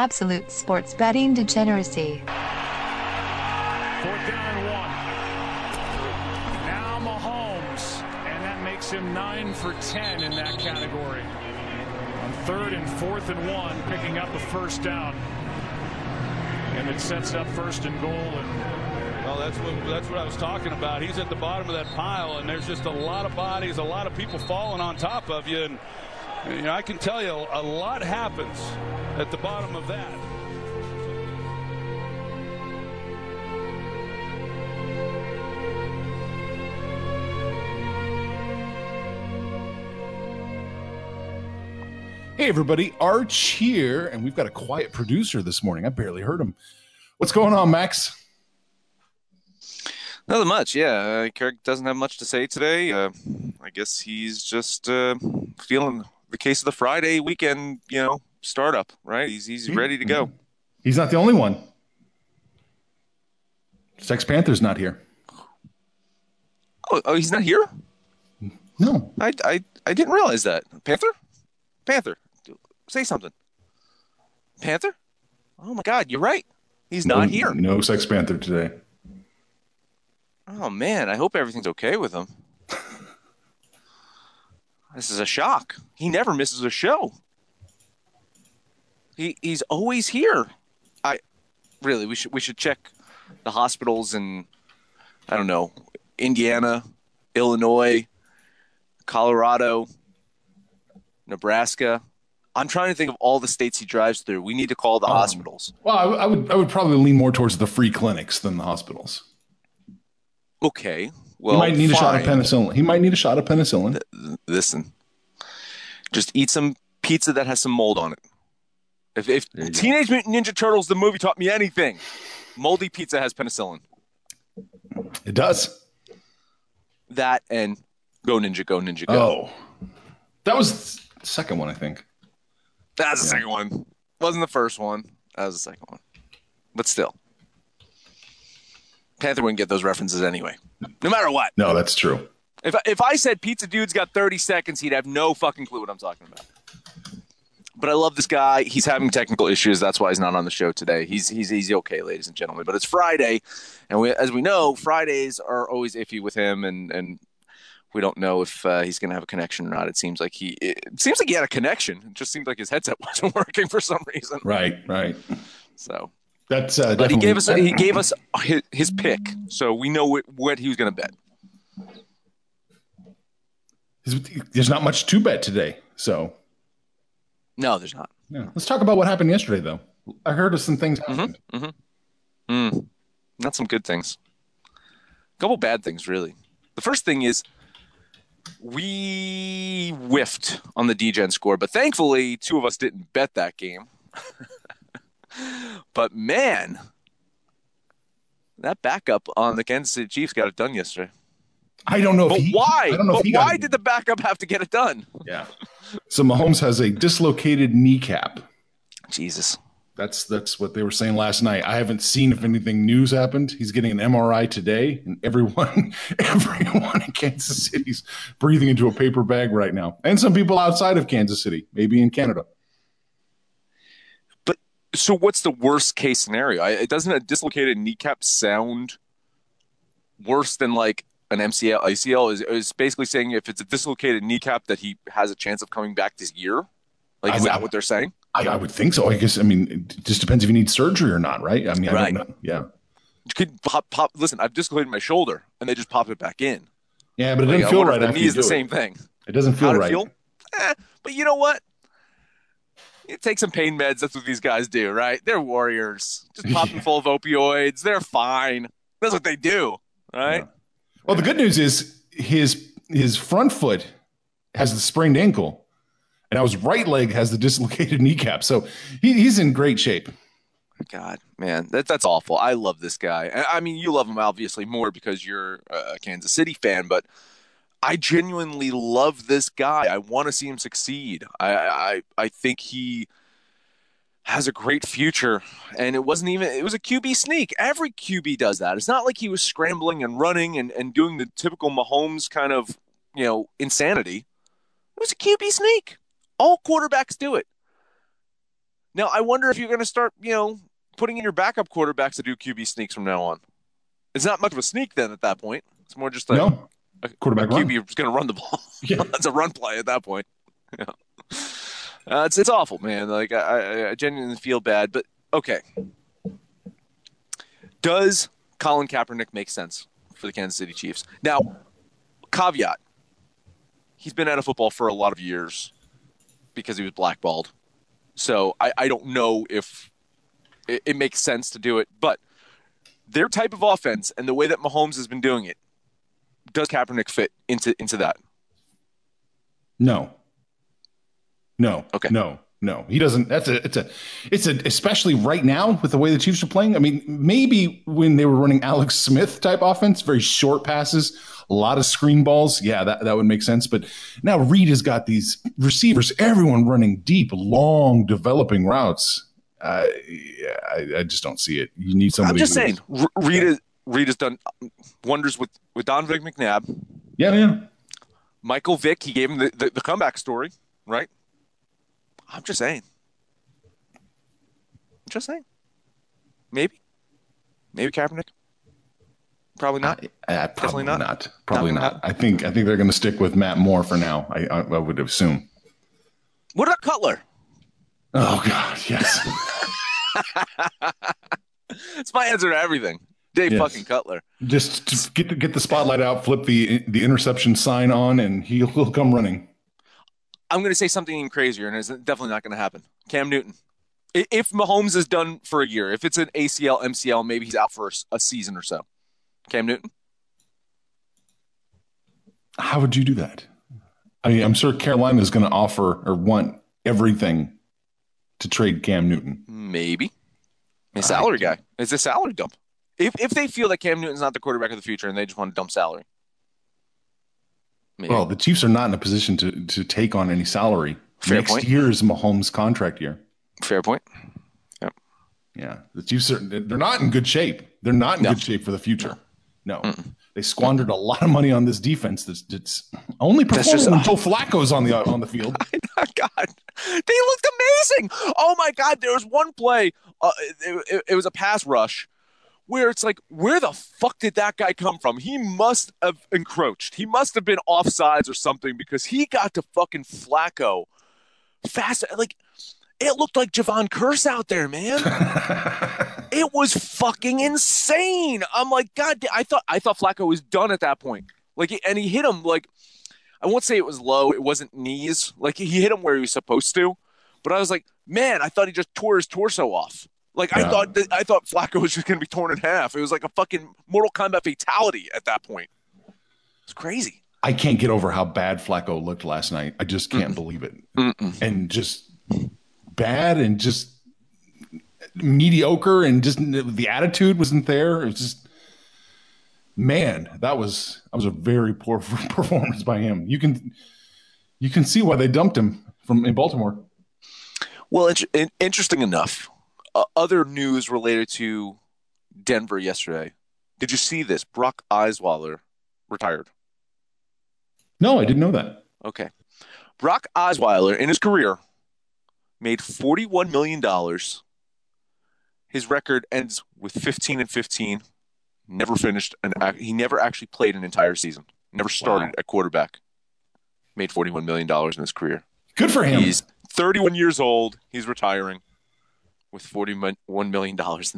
Absolute sports betting degeneracy. Fourth down and one. Now Mahomes, and that makes him nine for ten in that category. On third and fourth and one, picking up a first down, and it sets up first and goal. And Well, that's what that's what I was talking about. He's at the bottom of that pile, and there's just a lot of bodies, a lot of people falling on top of you, and you know I can tell you a lot happens at the bottom of that. Hey, everybody, Arch here, and we've got a quiet producer this morning. I barely heard him. What's going on, Max? Nothing much, yeah. Uh, Kirk doesn't have much to say today. Uh, I guess he's just uh, feeling the case of the Friday weekend, you know, startup, right? He's he's mm-hmm. ready to go. Mm-hmm. He's not the only one. Sex Panther's not here. Oh, oh he's not here. No, I, I I didn't realize that. Panther, Panther, say something. Panther. Oh my God, you're right. He's no, not here. No Sex Panther today. Oh man, I hope everything's okay with him. this is a shock. He never misses a show. He he's always here. I really we should we should check the hospitals in I don't know, Indiana, Illinois, Colorado, Nebraska. I'm trying to think of all the states he drives through. We need to call the Um, hospitals. Well, I, I would I would probably lean more towards the free clinics than the hospitals. Okay. Well, he might need a shot of penicillin. He might need a shot of penicillin. listen, just eat some pizza that has some mold on it. If, if There go. Teenage Mutant Ninja Turtles, the movie, taught me anything, moldy pizza has penicillin. It does. That and go Ninja, go Ninja, go. Oh, that was the second one, I think. That's the yeah. second one. Wasn't the first one. That was the second one. But still, Panther wouldn't get those references anyway. No matter what. No, that's true. If if I said Pizza Dude's got 30 seconds, he'd have no fucking clue what I'm talking about. But I love this guy. He's having technical issues. That's why he's not on the show today. He's he's he's okay, ladies and gentlemen. But it's Friday, and we, as we know, Fridays are always iffy with him, and and we don't know if uh, he's going to have a connection or not. It seems like he it seems like he had a connection. It just seemed like his headset wasn't working for some reason. Right, right. So, That's uh, but he gave us he gave us his, his pick, so we know what, what he was going to bet. There's not much to bet today, so No, there's not. Let's talk about what happened yesterday, though. I heard of some things. happened. Mm, not some good things. A couple bad things, really. The first thing is we whiffed on the Degen score, but thankfully, two of us didn't bet that game. but man, that backup on the Kansas City Chiefs got it done yesterday. I don't know if But he, why? I don't know But if he why did the backup have to get it done? Yeah. So Mahomes has a dislocated kneecap. Jesus. That's that's what they were saying last night. I haven't seen if anything news happened. He's getting an MRI today, and everyone, everyone in Kansas City's breathing into a paper bag right now, and some people outside of Kansas City, maybe in Canada. But so what's the worst case scenario? I, it doesn't a dislocated kneecap sound worse than like an MCL ACL is, is basically saying if it's a dislocated kneecap that he has a chance of coming back this year. Like is would- that what they're saying? I, I would think so. I guess. I mean, it just depends if you need surgery or not, right? I mean, I Right. don't know. Yeah. Could pop pop listen, I've dislocated my shoulder and they just pop it back in. Yeah, but it Like, doesn't I feel right the knee is the it. same thing. It doesn't feel How'd right. feel? Eh, but you know what? You take some pain meds. That's what these guys do, right? They're warriors. Just pop them full of opioids. They're fine. That's what they do, right? Well, the good news is his his front foot has the sprained ankle, and now his right leg has the dislocated kneecap. So he, he's in great shape. God, man, that, that's awful. I love this guy. I- mean, you love him obviously more because you're a Kansas City fan, but I genuinely love this guy. I want to see him succeed. I, I, I think he has a great future. And it wasn't even, it was a QB sneak. Every QB does that. It's not like he was scrambling and running and, and doing the typical Mahomes kind of, you know, insanity. It was a QB sneak. All quarterbacks do it. Now I wonder if you're going to start, you know, putting in your backup quarterbacks to do QB sneaks from now on. It's not much of a sneak then at that point. It's more just like no a, quarterback a. QB is going to run the ball. Yeah. it's a run play at that point. Yeah. Uh, it's it's awful, man. Like I, I, genuinely feel bad, but okay. Does Colin Kaepernick make sense for the Kansas City Chiefs? Now, caveat: he's been out of football for a lot of years because he was blackballed. So I, I don't know if it, it makes sense to do it, but their type of offense and the way that Mahomes has been doing it, does Kaepernick fit into into that? No. No. Okay. No. No. He doesn't. That's a. It's a. It's a. Especially right now with the way the Chiefs are playing. I mean, maybe when they were running Alex Smith type offense, very short passes, a lot of screen balls. Yeah, that that would make sense. But now Reid has got these receivers, everyone running deep, long, developing routes. Uh, yeah, I, I just don't see it. You need somebody. I'm just saying, Reid, is- Reid has done wonders with with Donovan McNabb, Yeah, yeah. Michael Vick. He gave him the, the, the comeback story, right? I'm just saying. Just saying. Maybe. Maybe Kaepernick. Probably not. Uh, probably not. not. Probably Not- not. I think I think they're going to stick with Matt Moore for now. I, I, I would assume. What about Cutler? Oh God, yes. It's my answer to everything. Dave Yes. fucking Cutler. just, just get the, get the spotlight out, flip the the interception sign on, and he'll, he'll come running. I'm going to say something even crazier, and it's definitely not going to happen. Cam Newton. If Mahomes is done for a year, if it's an ACL, MCL, maybe he's out for a season or so. Cam Newton. How would you do that? I mean, I'm sure Carolina is going to offer or want everything to trade Cam Newton. Maybe. A salary guy. It's a salary dump. If if they feel that Cam Newton's not the quarterback of the future and they just want to dump salary. Maybe. Well, the Chiefs are not in a position to to take on any salary. Fair Next point. year is Mahomes' contract year. Fair point. Yeah, the Chiefs are they're not in good shape. They're not in No. good shape for the future. No, they squandered a lot of money on this defense. That's, that's only That's performing just- when Joe Flacco's on the on the field. God, they looked amazing. Oh my God, there was one play. Uh, it, it- it was a pass rush where it's like, where the fuck did that guy come from? He must have encroached. He must have been offsides or something because he got to fucking Flacco fast. Like it looked like Jevon Kearse out there, man. it was fucking insane. I'm like, God, I thought I thought Flacco was done at that point. Like, and he hit him like I won't say it was low. It wasn't knees. Like he hit him where he was supposed to. But I was like, man, I thought he just tore his torso off. Like I thought that I thought Flacco was just gonna be torn in half. It was like a fucking Mortal Kombat fatality at that point. It's crazy. I can't get over how bad Flacco looked last night. I just can't believe it. And just bad and just mediocre and just the attitude wasn't there. It was just man, that was that was a very poor performance by him. You can you can see why they dumped him from in Baltimore. Well, int- in- interesting enough, uh, other news related to Denver yesterday. Did you see this? Brock Osweiler retired. No, I didn't know that. Okay. Brock Osweiler in his career made $41 million. His record ends with 15 and 15. Never finished an he never actually played an entire season. Never started Wow. at quarterback. Made $41 million in his career. Good for him. He's 31 years old. He's retiring with 41 million dollars.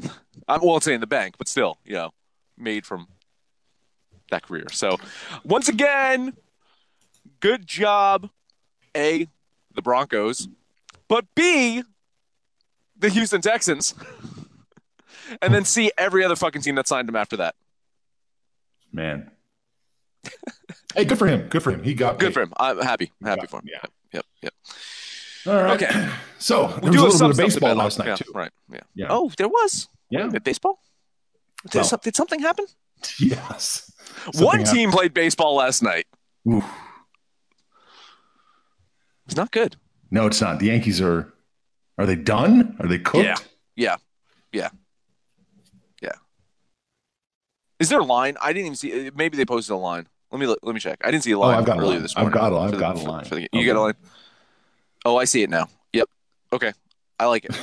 I won't say in the bank, but still, you know, made from that career. So, once again, good job, a the Broncos, but b the Houston Texans, and then c every other fucking team that signed him after that. Man. hey, good for him. Good for him. He got Good paid. for him. I'm happy. Happy for him. Yeah. Yep. Yep. All right. Okay. So We there do was have a little bit of baseball last night Yeah, too. Right. Yeah. Yeah. Oh, there was. Yeah. Wait, baseball. Did, Well- did something happen? Yes. One Something team played baseball last night. Oof. It's not good. No, it's not. The Yankees are. Are they done? Are they cooked? Yeah. Yeah. Yeah. Yeah. Is there a line? I didn't even see. Maybe they posted a line. Let me let me check. I didn't see a oh, line Oh, I've got a line. this I've got a- I've the- got a line. the- you got a line? Oh, I see it now. Yep. Okay. I like it.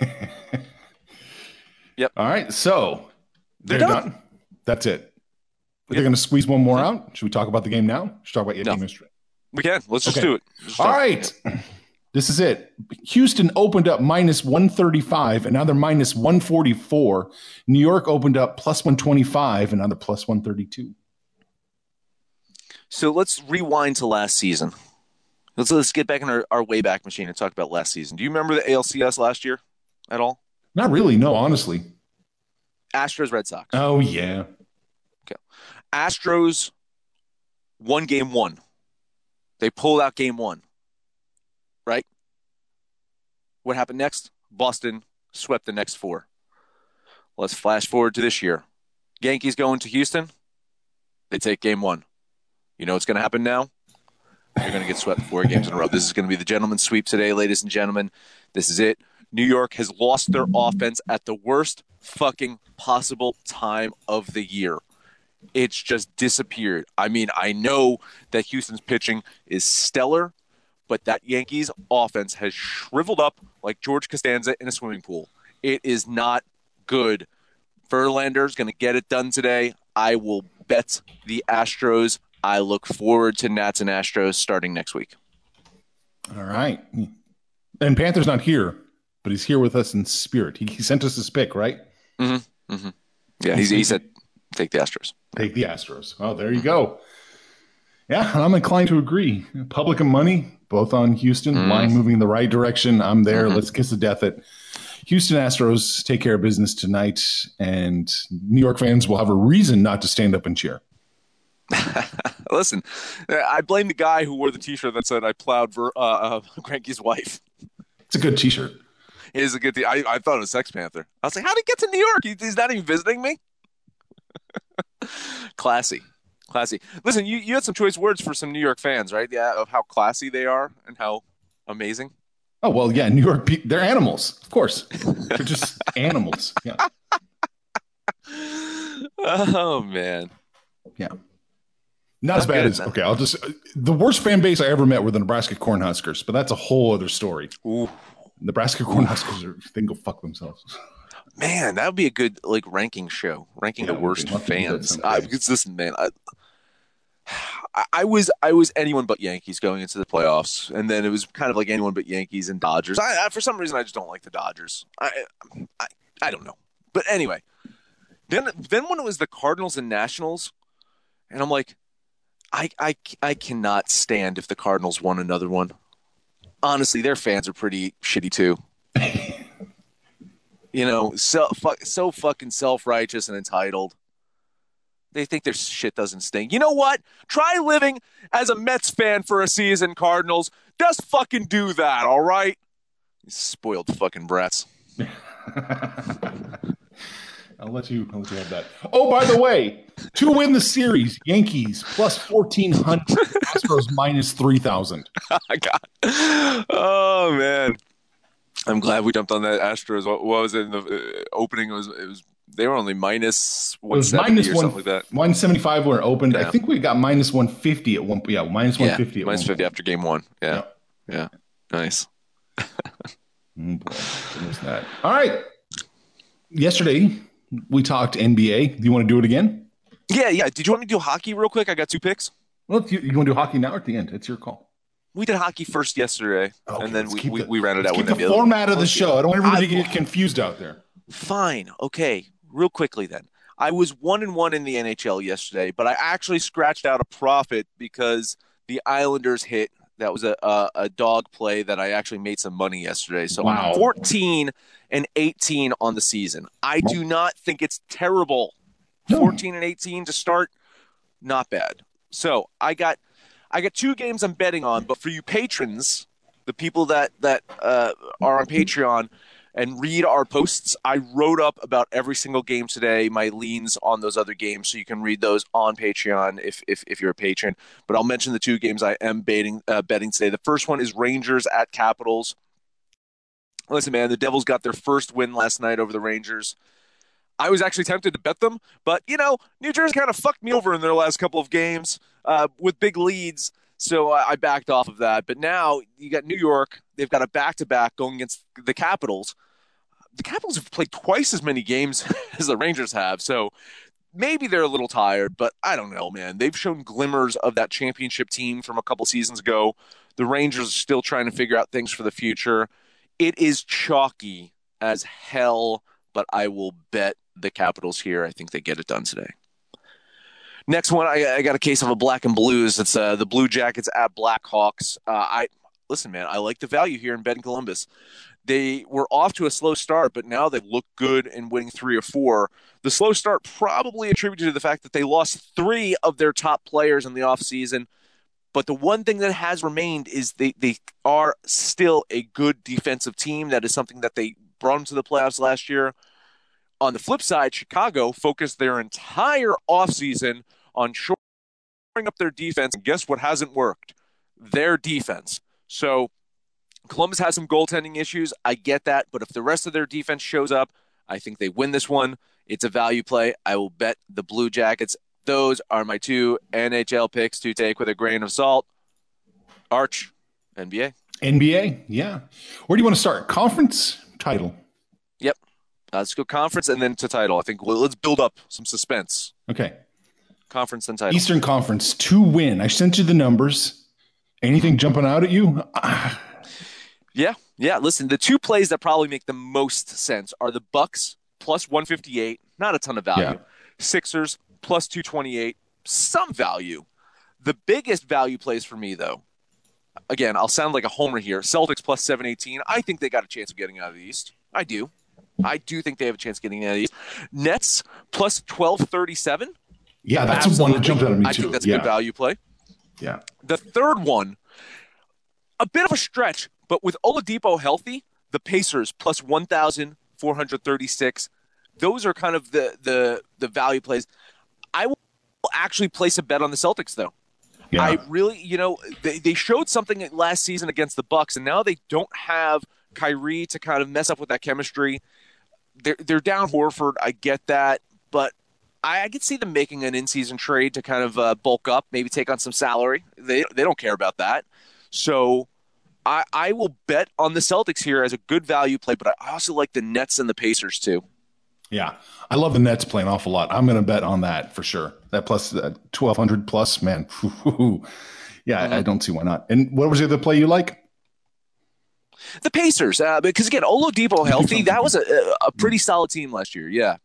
Yep. All right. So They're they're, done. done. That's it. They're Yep. going to squeeze one more mm-hmm. out. Should we talk about the game now? Should we talk about your No. history? We can. Let's just Okay. do it. Just All talk. This is it. Houston opened up minus 135, and now they're minus 144. New York opened up plus 125, and now they're plus 132. So let's rewind to last season. Let's let's get back in our, our way back machine and talk about last season. Do you remember the ALCS last year at all? Not really, no, honestly. Astros Red Sox. Oh, yeah. Okay. Astros won game one. They pulled out game one. Right? What happened next? Boston swept the next four. Let's flash forward to this year. Yankees going to Houston. They take game one. You know what's going to happen now? They're going to get swept four games in a row. This is going to be the gentleman's sweep today, ladies and gentlemen. This is it. New York has lost their offense at the worst fucking possible time of the year. It's just disappeared. I mean, I know that Houston's pitching is stellar, but that Yankees offense has shriveled up like George Costanza in a swimming pool. It is not good. Verlander's going to get it done today. I will bet the Astros. I look forward to Nats and Astros starting next week. All right. And Panther's not here, but he's here with us in spirit. He, he sent us his pick, right? mm-hmm, mm-hmm. Yeah, he's, he said take the Astros. Take the Astros. Oh, there you go. Yeah, I'm inclined to agree. Public and money, both on Houston. Mm-hmm. Line moving in the right direction. I'm there. Mm-hmm. Let's kiss the death at Houston Astros take care of business tonight, and New York fans will have a reason not to stand up and cheer. Listen, I blame the guy who wore the T-shirt that said "I plowed Ver, uh, uh, Cranky's wife." It's a good T-shirt. It is a good thing. I, I thought it was Sex Panther. I was like, how did he get to New York? He, he's not even visiting me. classy, classy. Listen, you, you had some choice words for some New York fans, right? Yeah, of how classy they are and how amazing. Oh well, yeah. New York. They're animals, of course. They're just animals. Yeah, Oh man, yeah. Not as bad good, as man. okay. I'll just the worst fan base I ever met were the Nebraska Cornhuskers, but that's a whole other story. Ooh, Nebraska Cornhuskers are they can go fuck themselves. man, that would be a good like ranking show, ranking Yeah, the worst could love to do that fans. I, because listen, man, I, I- I was I was anyone but Yankees going into the playoffs, and then it was kind of like anyone but Yankees and Dodgers. I, I for some reason I just don't like the Dodgers. I, I I don't know, but anyway, then then when it was the Cardinals and Nationals, and I'm like, I I I cannot stand if the Cardinals won another one. Honestly, their fans are pretty shitty too. you know, so so fucking self righteous and entitled. They think their shit doesn't stink. You know what? Try living as a Mets fan for a season, Cardinals. Just fucking do that, all right? You spoiled fucking brats. I'll let you. I'll let you have that. Oh, by the way, to win the series, Yankees plus fourteen hundred, Astros minus three thousand. I got. Oh man, I'm glad we jumped on that Astros. What, what was it in the uh, opening? It was it was they were only minus It was minus or one, something like that. one seventy five when it opened. I think we got minus one fifty at one. Yeah, minus one Yeah, fifty. minus one fifty after game one. Yeah, yeah, nice. Oh, boy. Goodness that. All right. Yesterday we talked NBA. Do you want to do it again? Yeah, yeah. Did you want me to do hockey real quick? I got two picks. Well, you, you want to do hockey now or at the end? It's your call. We did hockey first yesterday, Okay, and then we, we, the- we ran it out keep with the format of the show. I don't want everybody to get confused out there. Fine. Okay. Real quickly then. I was one and one in the NHL yesterday, but I actually scratched out a profit because the Islanders hit. That was a a, a dog play that I actually made some money yesterday. So Wow. I'm 14 and 18 on the season. I do not think it's terrible. 14 and 18 to start, not bad. So I got I got two games I'm betting on, but for you patrons, the people that that uh, are on Patreon and read our posts, I wrote up about every single game today, my leans on those other games, so you can read those on Patreon if if, if you're a patron. But I'll mention the two games I am betting uh, betting today. The first one is Rangers at Capitals. Listen, man, the Devils got their first win last night over the Rangers. I was actually tempted to bet them, but you know, New Jersey kind of fucked me over in their last couple of games uh, with big leads. So I, backed off of that. But now you got New York. They've got a back to back going against the Capitals. The Capitals have played twice as many games as the Rangers have. So maybe they're a little tired, but I don't know, man. They've shown glimmers of that championship team from a couple seasons ago. The Rangers are still trying to figure out things for the future. It is chalky as hell, but I will bet the Capitals here. I think they get it done today. Next one, I, I got a case of a black and blues. It's uh, the Blue Jackets at Blackhawks. Uh, I listen, man. I like the value here in betting Columbus. They were off to a slow start, but now they look good in winning three or four. The slow start probably attributed to the fact that they lost three of their top players in the offseason. But the one thing that has remained is they, they are still a good defensive team. That is something that they brought them to the playoffs last year. On the flip side, Chicago focused their entire offseason on shoring up their defense. And guess what hasn't worked? Their defense. So Columbus has some goaltending issues. I get that. But if the rest of their defense shows up, I think they win this one. It's a value play. I will bet the Blue Jackets. Those are my two NHL picks to take with a grain of salt. Arch, NBA. NBA, yeah. Where do you want to start? Conference title. Yep. Uh, let's go conference and then to title. I think well, let's build up some suspense. Okay. Conference and title. Eastern Conference to win. I sent you the numbers. Anything jumping out at you? Yeah, yeah. Listen, the two plays that probably make the most sense are the Bucks plus 158, not a ton of value. Yeah. Sixers plus 228, some value. The biggest value plays for me, though, again, I'll sound like a homer here. Celtics plus 718. I think they got a chance of getting out of the East. I do. I do think they have a chance of getting out of the East. Nets plus 1237. Yeah, that's the one that Absolutely. jumped out at me I think that's a yeah. good value play. Yeah. The third one, a bit of a stretch, but with Oladipo healthy, the Pacers plus 1,436. Those are kind of the, the, the value plays. I will actually place a bet on the Celtics, though. Yeah. I really, you know, they, they showed something last season against the Bucks, and now they don't have Kyrie to kind of mess up with that chemistry. They're they're down Horford. I get that, but I, I could see them making an in-season trade to kind of uh, bulk up, maybe take on some salary. They they don't care about that. So I I will bet on the Celtics here as a good value play, but I also like the Nets and the Pacers too. Yeah. I love the Nets playing off a lot. I'm going to bet on that for sure. That plus uh, 1200 plus, man. yeah, I, I don't see why not. And what was the other play you like? The Pacers, uh, because again, Oladipo healthy, that was a, a pretty solid team last year. Yeah.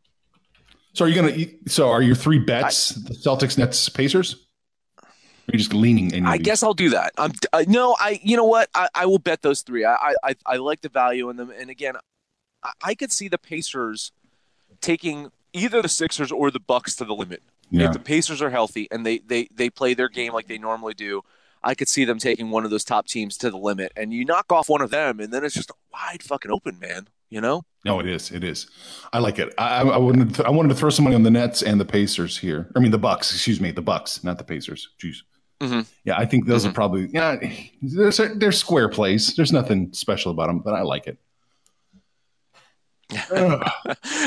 So are you going to, so are your three bets the Celtics, Nets, Pacers? Are just leaning in? I guess I'll do that. I'm uh, no, I you know what? I, I will bet those three. I, I I like the value in them, and again, I, I could see the Pacers taking either the Sixers or the Bucks to the limit. Yeah. If the Pacers are healthy and they they they play their game like they normally do, I could see them taking one of those top teams to the limit, and you knock off one of them, and then it's just a wide fucking open, man. You know? No, it is. It is. I like it. I, I wanted. To, I wanted to throw some money on the Nets and the Pacers here. I mean, the Bucks. Excuse me, the Bucks, not the Pacers. Jeez. Mhm. Yeah, I think those are probably. Yeah, they're, they're square plays. There's nothing special about them, but I like it.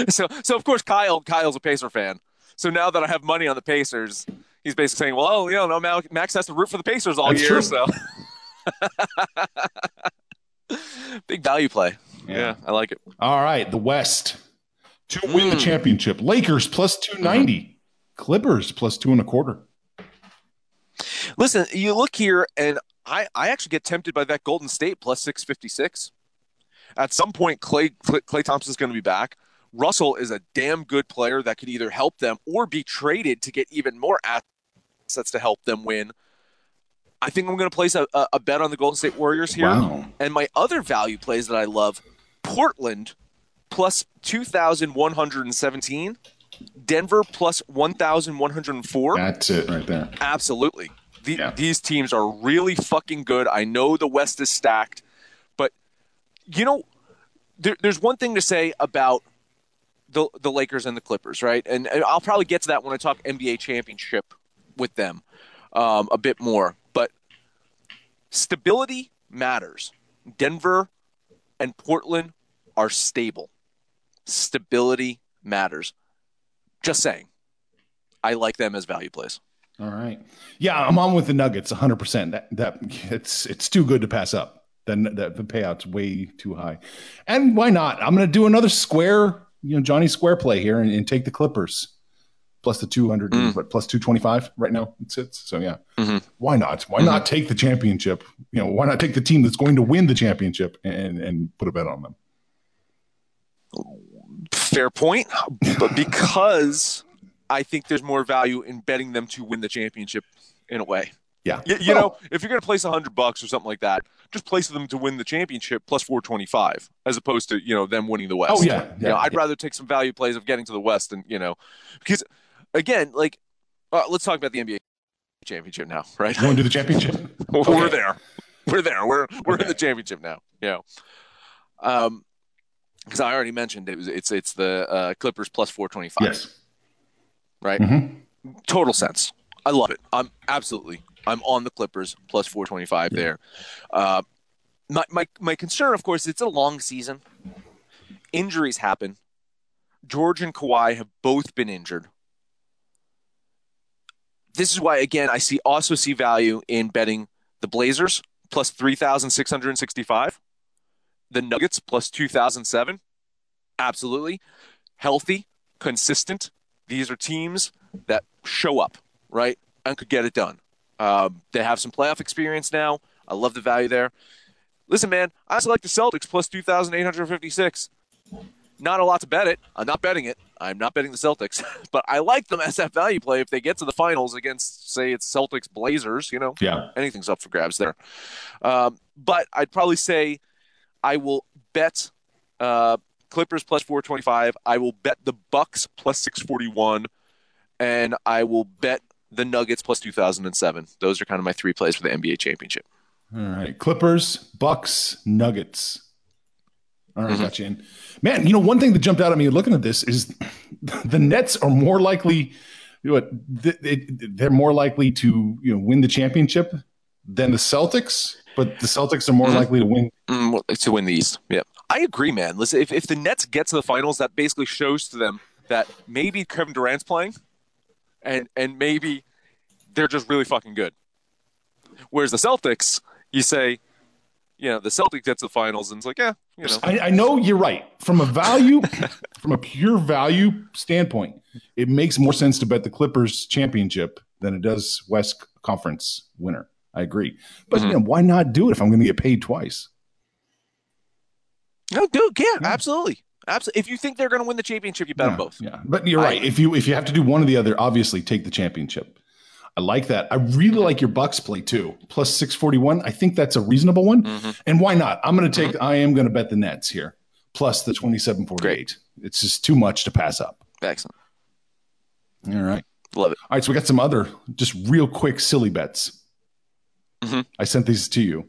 So so of course Kyle Kyle's a Pacer fan. So now that I have money on the Pacers, he's basically saying, "Well, you know, no, Max has to root for the Pacers all That's year." true. So big value play. Yeah. Yeah. I like it. All right, the West to win Hmm. the championship. Lakers plus two ninety. Clippers plus two and a quarter. Listen, you look here, and I I actually get tempted by that Golden State plus six fifty six. At some point, Klay Klay, Thompson's going to be back. Russell is a damn good player that could either help them or be traded to get even more assets to help them win. I think I'm going to place a, a, a bet on the Golden State Warriors here. Wow. And my other value plays that I love Portland plus 2,117, Denver plus 1,104. That's it right there. Absolutely. The, Yeah. These teams are really fucking good. I know the West is stacked, but you know, there, there's one thing to say about the the Lakers and the Clippers, right? And, and I'll probably get to that when I talk NBA championship with them um, a bit more. But stability matters. Denver and Portland are stable. Stability matters. Just saying. I like them as value plays. All right. Yeah, I'm on with the Nuggets 100%. That that it's it's too good to pass up. Then that the payout's way too high. And why not? I'm going to do another square, you know, Johnny Square play here and, and take the Clippers plus the 200 Mm. but plus 225 right now it sits. So yeah. Mhm. Why not? Why not take the championship? You know, why not take the team that's going to win the championship and and put a bet on them? Fair point, but because I think there's more value in betting them to win the championship in a way. Yeah. You, you know, if you're going to place 100 bucks or something like that, just place them to win the championship plus 425 as opposed to, you know, them winning the West. Oh, yeah, You know, yeah, I'd yeah. rather take some value plays of getting to the West and, you know, because again, like, uh, let's talk about the NBA championship now, right? Want to the championship? We're Okay. there. We're there. We're we're Okay. in the championship now. You know, um, because I already mentioned it was it's it's the uh, Clippers plus four twenty five. Yes. Right. Mhm. Total sense. I love it. I'm absolutely. I'm on the Clippers plus four twenty five there. Uh, my my my concern, of course, it's a long season. Injuries happen. George and Kawhi have both been injured. This is why, again, I see also see value in betting the Blazers plus three thousand six hundred and sixty-five, the Nuggets plus two thousand seven. Absolutely, healthy, consistent. These are teams that show up right and could get it done. Um, they have some playoff experience now. I love the value there. Listen, man, I also like the Celtics plus two thousand eight hundred fifty-six not a lot to bet it. I'm not betting it. I'm not betting the Celtics, but I like them as that value play if they get to the finals against, say, it's Celtics Blazers. You know, Yeah. anything's up for grabs there. Um, but I'd probably say I will bet uh, Clippers plus 425. I will bet the Bucks plus 641, and I will bet the Nuggets plus 2007. Those are kind of my three plays for the NBA championship. All right. Clippers, Bucks, Nuggets. All right, Mhm. got you in. Man, you know, one thing that jumped out at me looking at this is the Nets are more likely, you know, what, th- it- they're more likely to, you know, win the championship than the Celtics, but the Celtics are more Mhm. likely to win. Mm, to win the East. Yeah, I agree, man. Listen, if, if the Nets get to the finals, that basically shows to them that maybe Kevin Durant's playing, and and maybe they're just really fucking good. Whereas the Celtics, you say, you know, the Celtics gets to the finals, and it's like, yeah, you know, I, I know you're right. From a value, from a pure value standpoint, it makes more sense to bet the Clippers championship than it does West Conference winner. I agree. But Mm-hmm. you know, why not do it if I'm going to get paid twice? no, dude, yeah, absolutely, absolutely. If you think they're going to win the championship, you bet yeah, them both. Yeah, but you're I- right. if you if you have to do one or the other, obviously take the championship. I like that. I really like your Bucks play too. Plus six forty one. I think that's a reasonable one. Mhm. And why not? I'm going to take. I am going to bet the Nets here. Plus the twenty seven forty eight. It's just too much to pass up. Excellent, All right. love it. All right, so we got some other just real quick silly bets. Mhm. I sent these to you.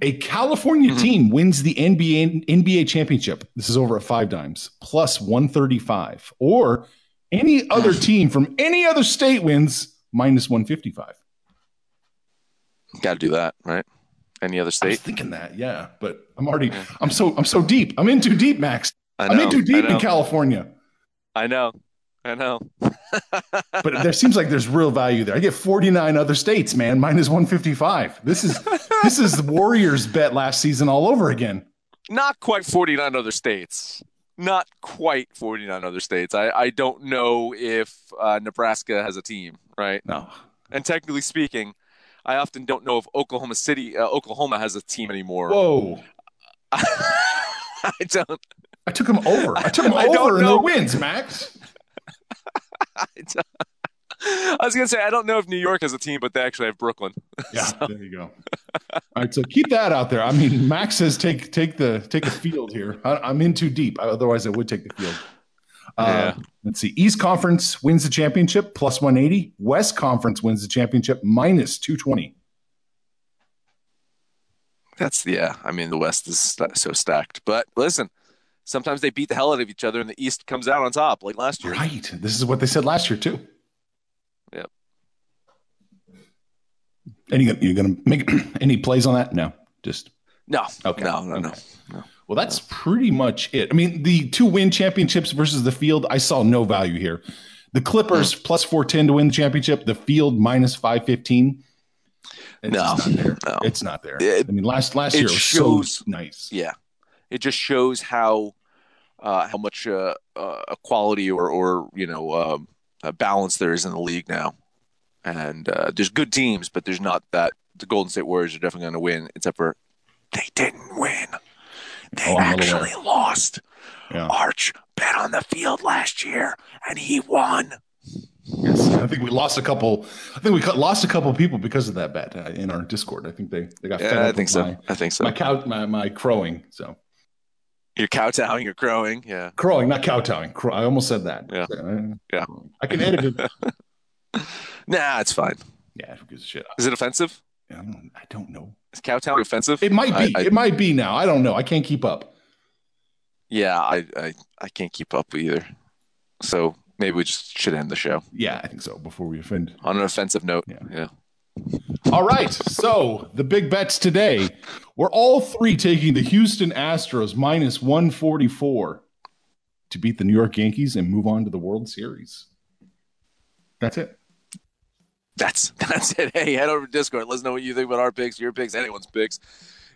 A California Mhm. team wins the NBA NBA championship. This is over at 5Dimes plus one thirty five, or any other team from any other state wins minus one fifty five. Got to do that, right? Any other state? I was thinking that, yeah, but I'm already I'm so I'm so deep. I'm in too deep, Max. I I'm in too deep in. California. I know, I know. But there seems like there's real value there. I get 49 other states, man, Mine is minus 155. This is this is the Warriors bet last season all over again. not quite 49 other states. Not quite 49 other states. I, I don't know if uh, Nebraska has a team, right? No. And technically speaking, I often don't know if Oklahoma City, uh, Oklahoma has a team anymore. Whoa. I don't. I took them over. I took them I don't over in know. their wins, Max. I was gonna say I don't know if New York has a team, but they actually have Brooklyn. Yeah, there you go. All right, so keep that out there. I mean, Max says take take the take the field here. I, I'm in too deep. Otherwise, I would take the field. Uh, Yeah. Let's see. East Conference wins the championship plus 180. West Conference wins the championship minus 220. That's yeah. I mean, the West is so stacked. But listen, sometimes they beat the hell out of each other, and the East comes out on top, like last year. Right. This is what they said last year too. Yep. Any you're gonna make any plays on that? No. Just No, Okay. no, no, no. Okay. well, that's pretty much it. I mean, the two win championships versus the field, I saw no value here. The Clippers Hmm. plus 410 to win the championship. The field minus 515. It's No, not there. no. It's not there. It- I mean, last last year it was shows- so nice. Yeah, it just shows how uh, how much uh, uh, equality or or you know um, uh, balance there is in the league now. And uh, there's good teams, but there's not that. The Golden State Warriors are definitely going to win, except for they didn't win. They Oh, I'm well aware. actually lost. Yeah. Arch bet on the field last year, and he won. Yes, I think we lost a couple. I think we lost a couple people because of that bet uh, in our Discord. I think they they got fed Yeah, up I think so. my I think so. my cow my, my crowing. So You're kowtowing, you're crowing. Yeah. crowing, not kowtowing. Crow, I almost said that. Yeah. Uh, Yeah. I can edit it. Nah, it's fine. yeah, who gives a shit? Is it offensive? I don't, I don't know. Is kowtowing offensive? It might be. I- I- it might be now. I don't know. I can't keep up. Yeah, I, I I can't keep up either. So maybe we just should end the show Yeah, I think so. Before we offend. on an offensive note. Yeah. yeah. All right. So the big bets today. We're all three taking the Houston Astros minus 144 to beat the New York Yankees and move on to the World Series. That's it. That's that's it. Hey, head over to Discord. Let us know what you think about our picks, your picks, anyone's picks.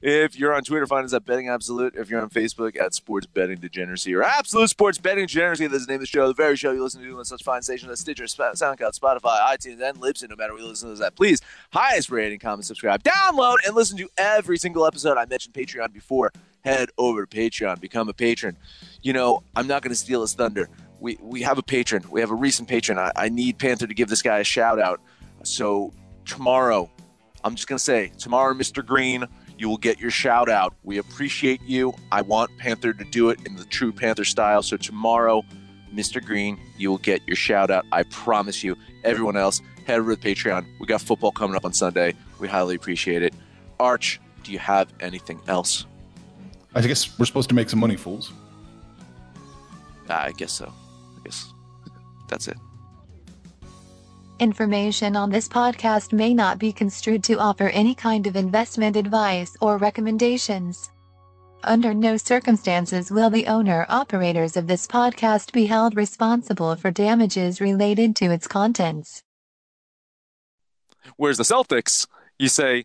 If you're on Twitter, find us at Betting Absolute. If you're on Facebook, at Sports Betting Degeneracy or Absolute Sports Betting Degeneracy, that's the name of the show, the very show you listen to on such fine stations as Stitcher, SoundCloud, Spotify, iTunes, and Libsyn. No matter where you listen to that, at, please highest rating, comment, subscribe, download, and listen to every single episode. I mentioned Patreon before. Head over to Patreon, become a patron. You know, I'm not going to steal his thunder. We we have a patron. We have a recent patron. I, I need Panther to give this guy a shout out. So tomorrow, I'm just gonna say tomorrow, Mr. Green, you will get your shout out. We appreciate you. I want Panther to do it in the true Panther style. So tomorrow, Mr. Green, you will get your shout out. I promise you. Everyone else, head over to the Patreon. We got football coming up on Sunday. We highly appreciate it. Arch, do you have anything else? I guess we're supposed to make some money, fools. Ah, I guess so. I guess that's it. Information on this podcast may not be construed to offer any kind of investment advice or recommendations. Under no circumstances will the owner operators of this podcast be held responsible for damages related to its contents. Whereas the Celtics, you say,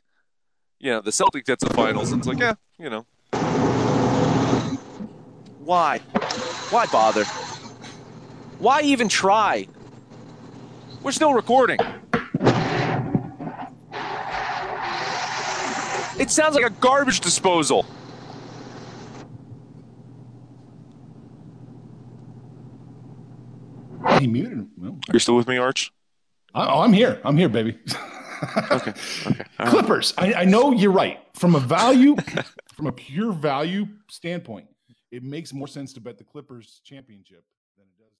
you know, the Celtics get to the finals, and it's like, yeah, you know. Why? Why bother? Why even try? We're still recording. It sounds like a garbage disposal. He muted. Well, You're still with me, Arch? oh, I'm here. I'm here, baby. Okay. Okay. All right. Clippers. I, I know you're right. From a value, from a pure value standpoint, it makes more sense to bet the Clippers championship